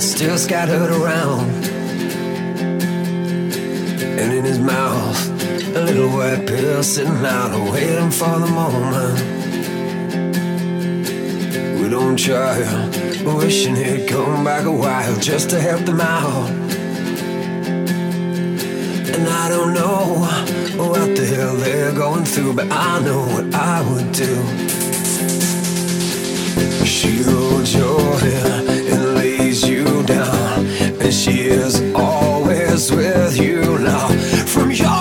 white still scattered around. And in his mouth, a little white pill sitting out, waiting for the moment. With own child, wishing he'd come back a while just to help them out. And I don't know what the hell they're going through, but I know what I would do. She holds your hand down, and she is always with you now. From your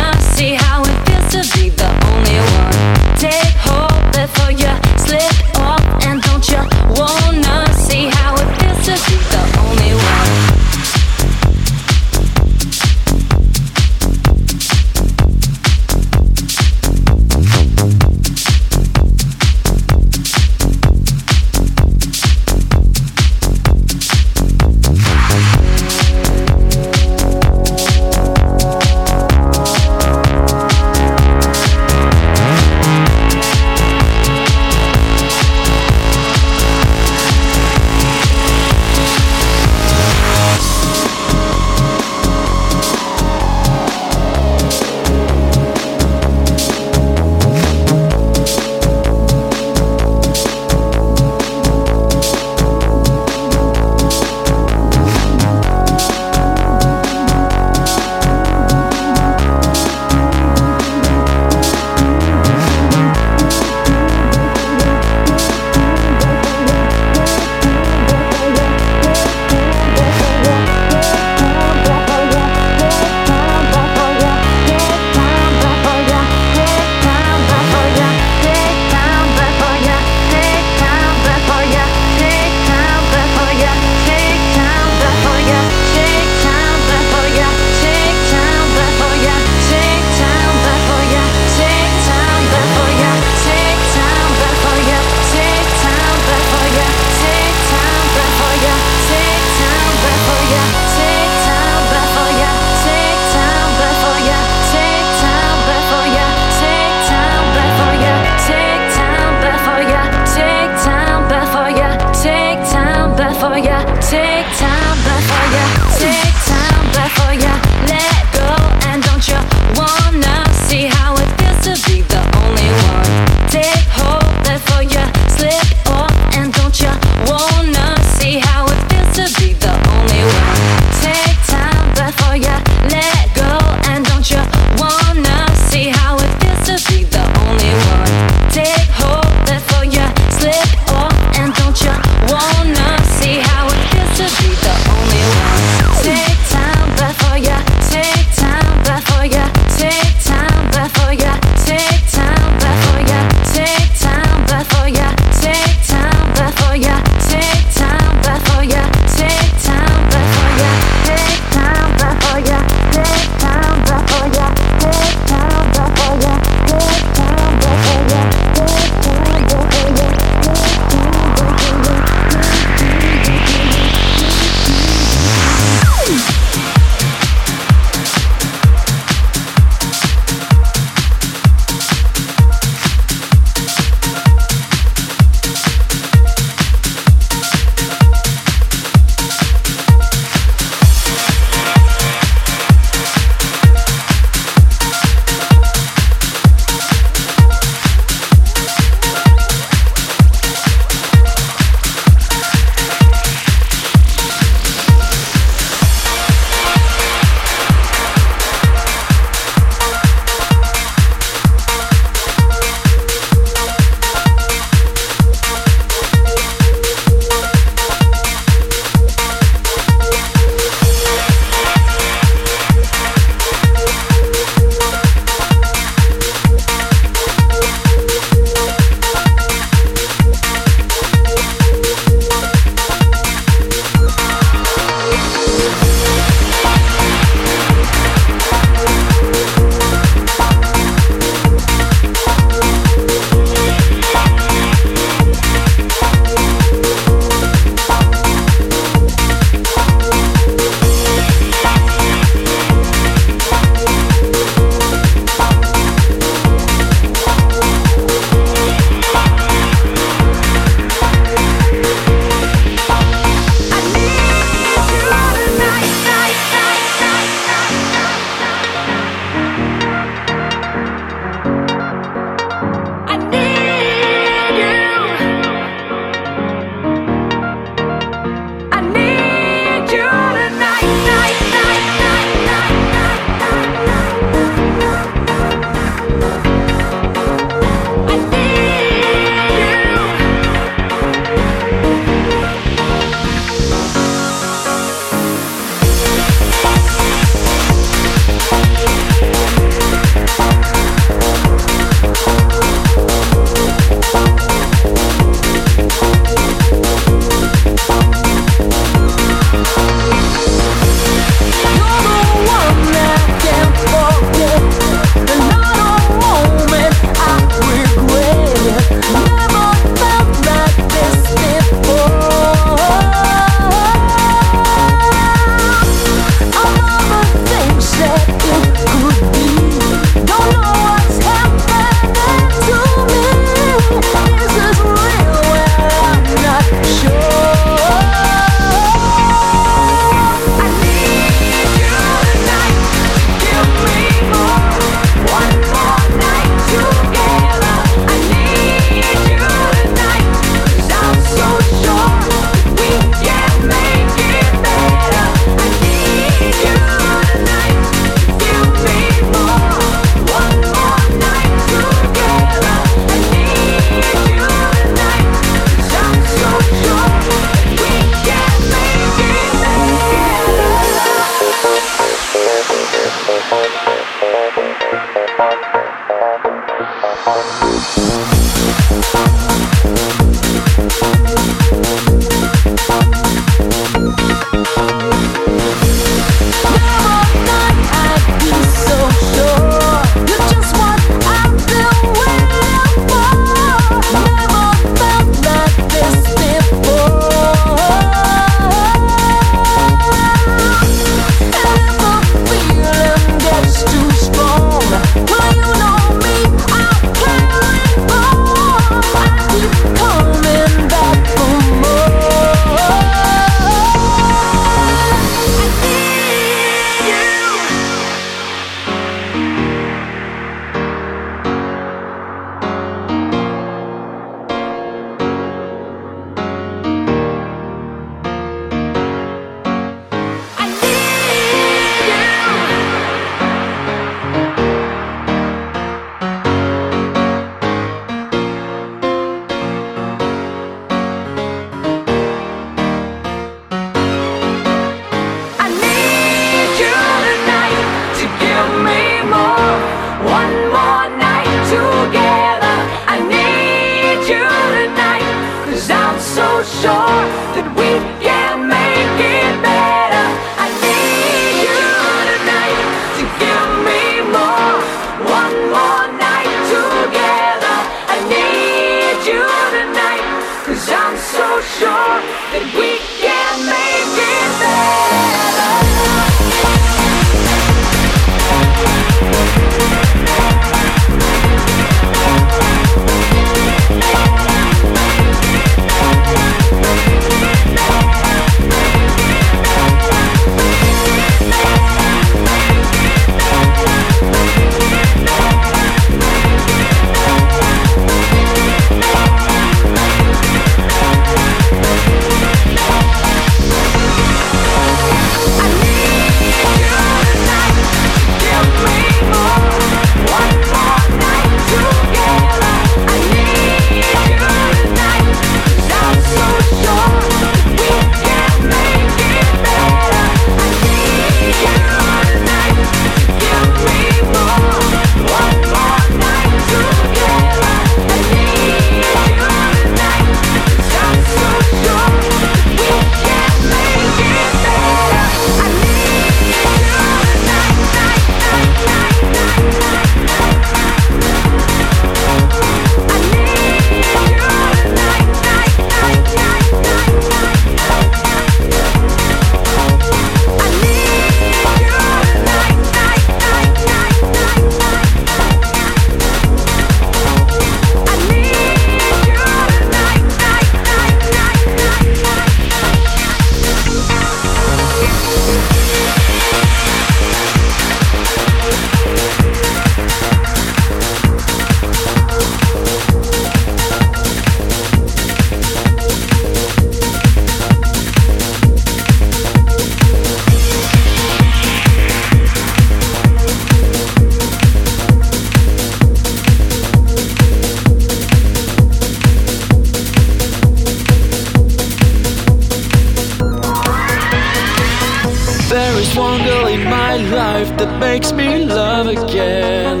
makes me love again.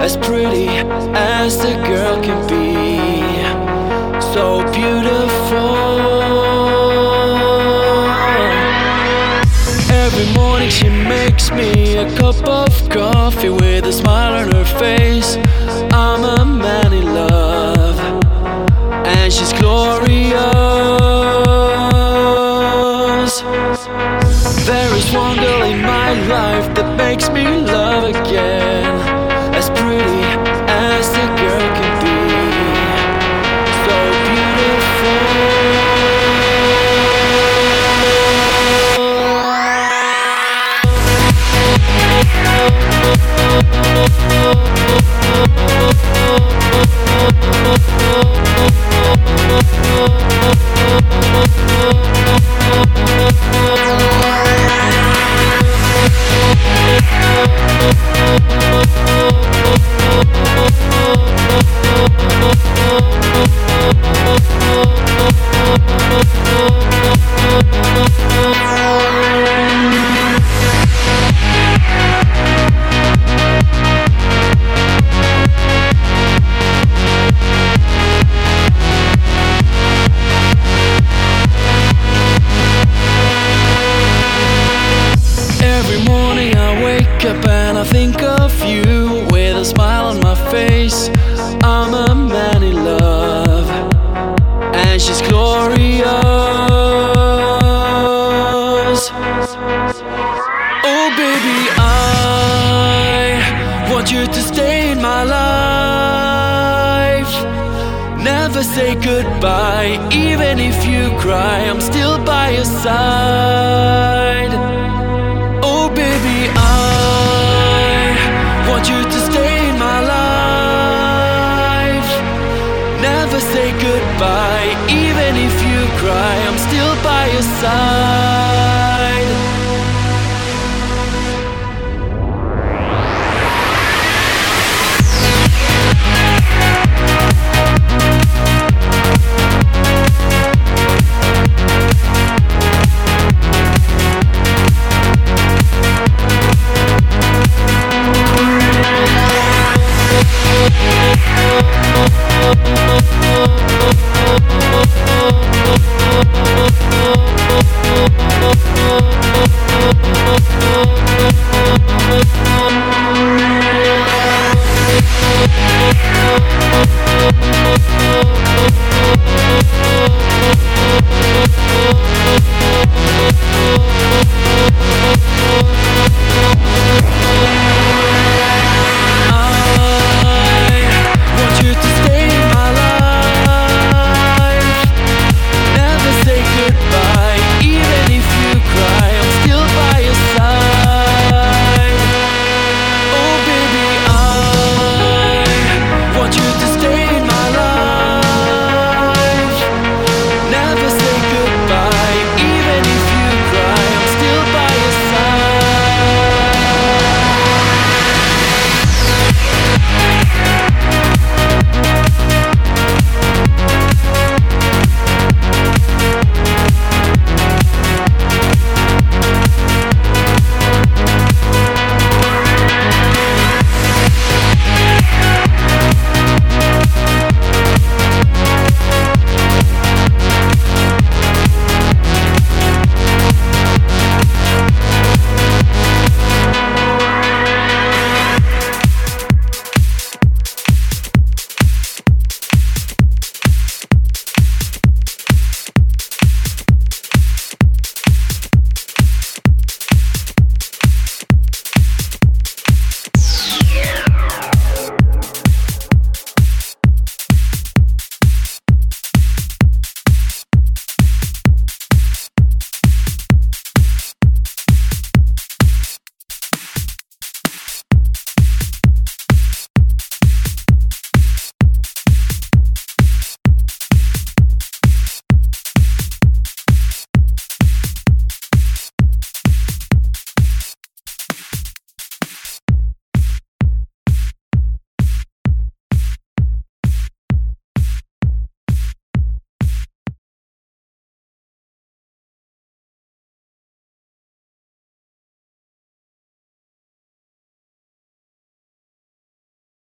As pretty as the girl can be, so beautiful. Every morning she makes me a cup of Oh, Even if you cry, I'm still by your side. Oh,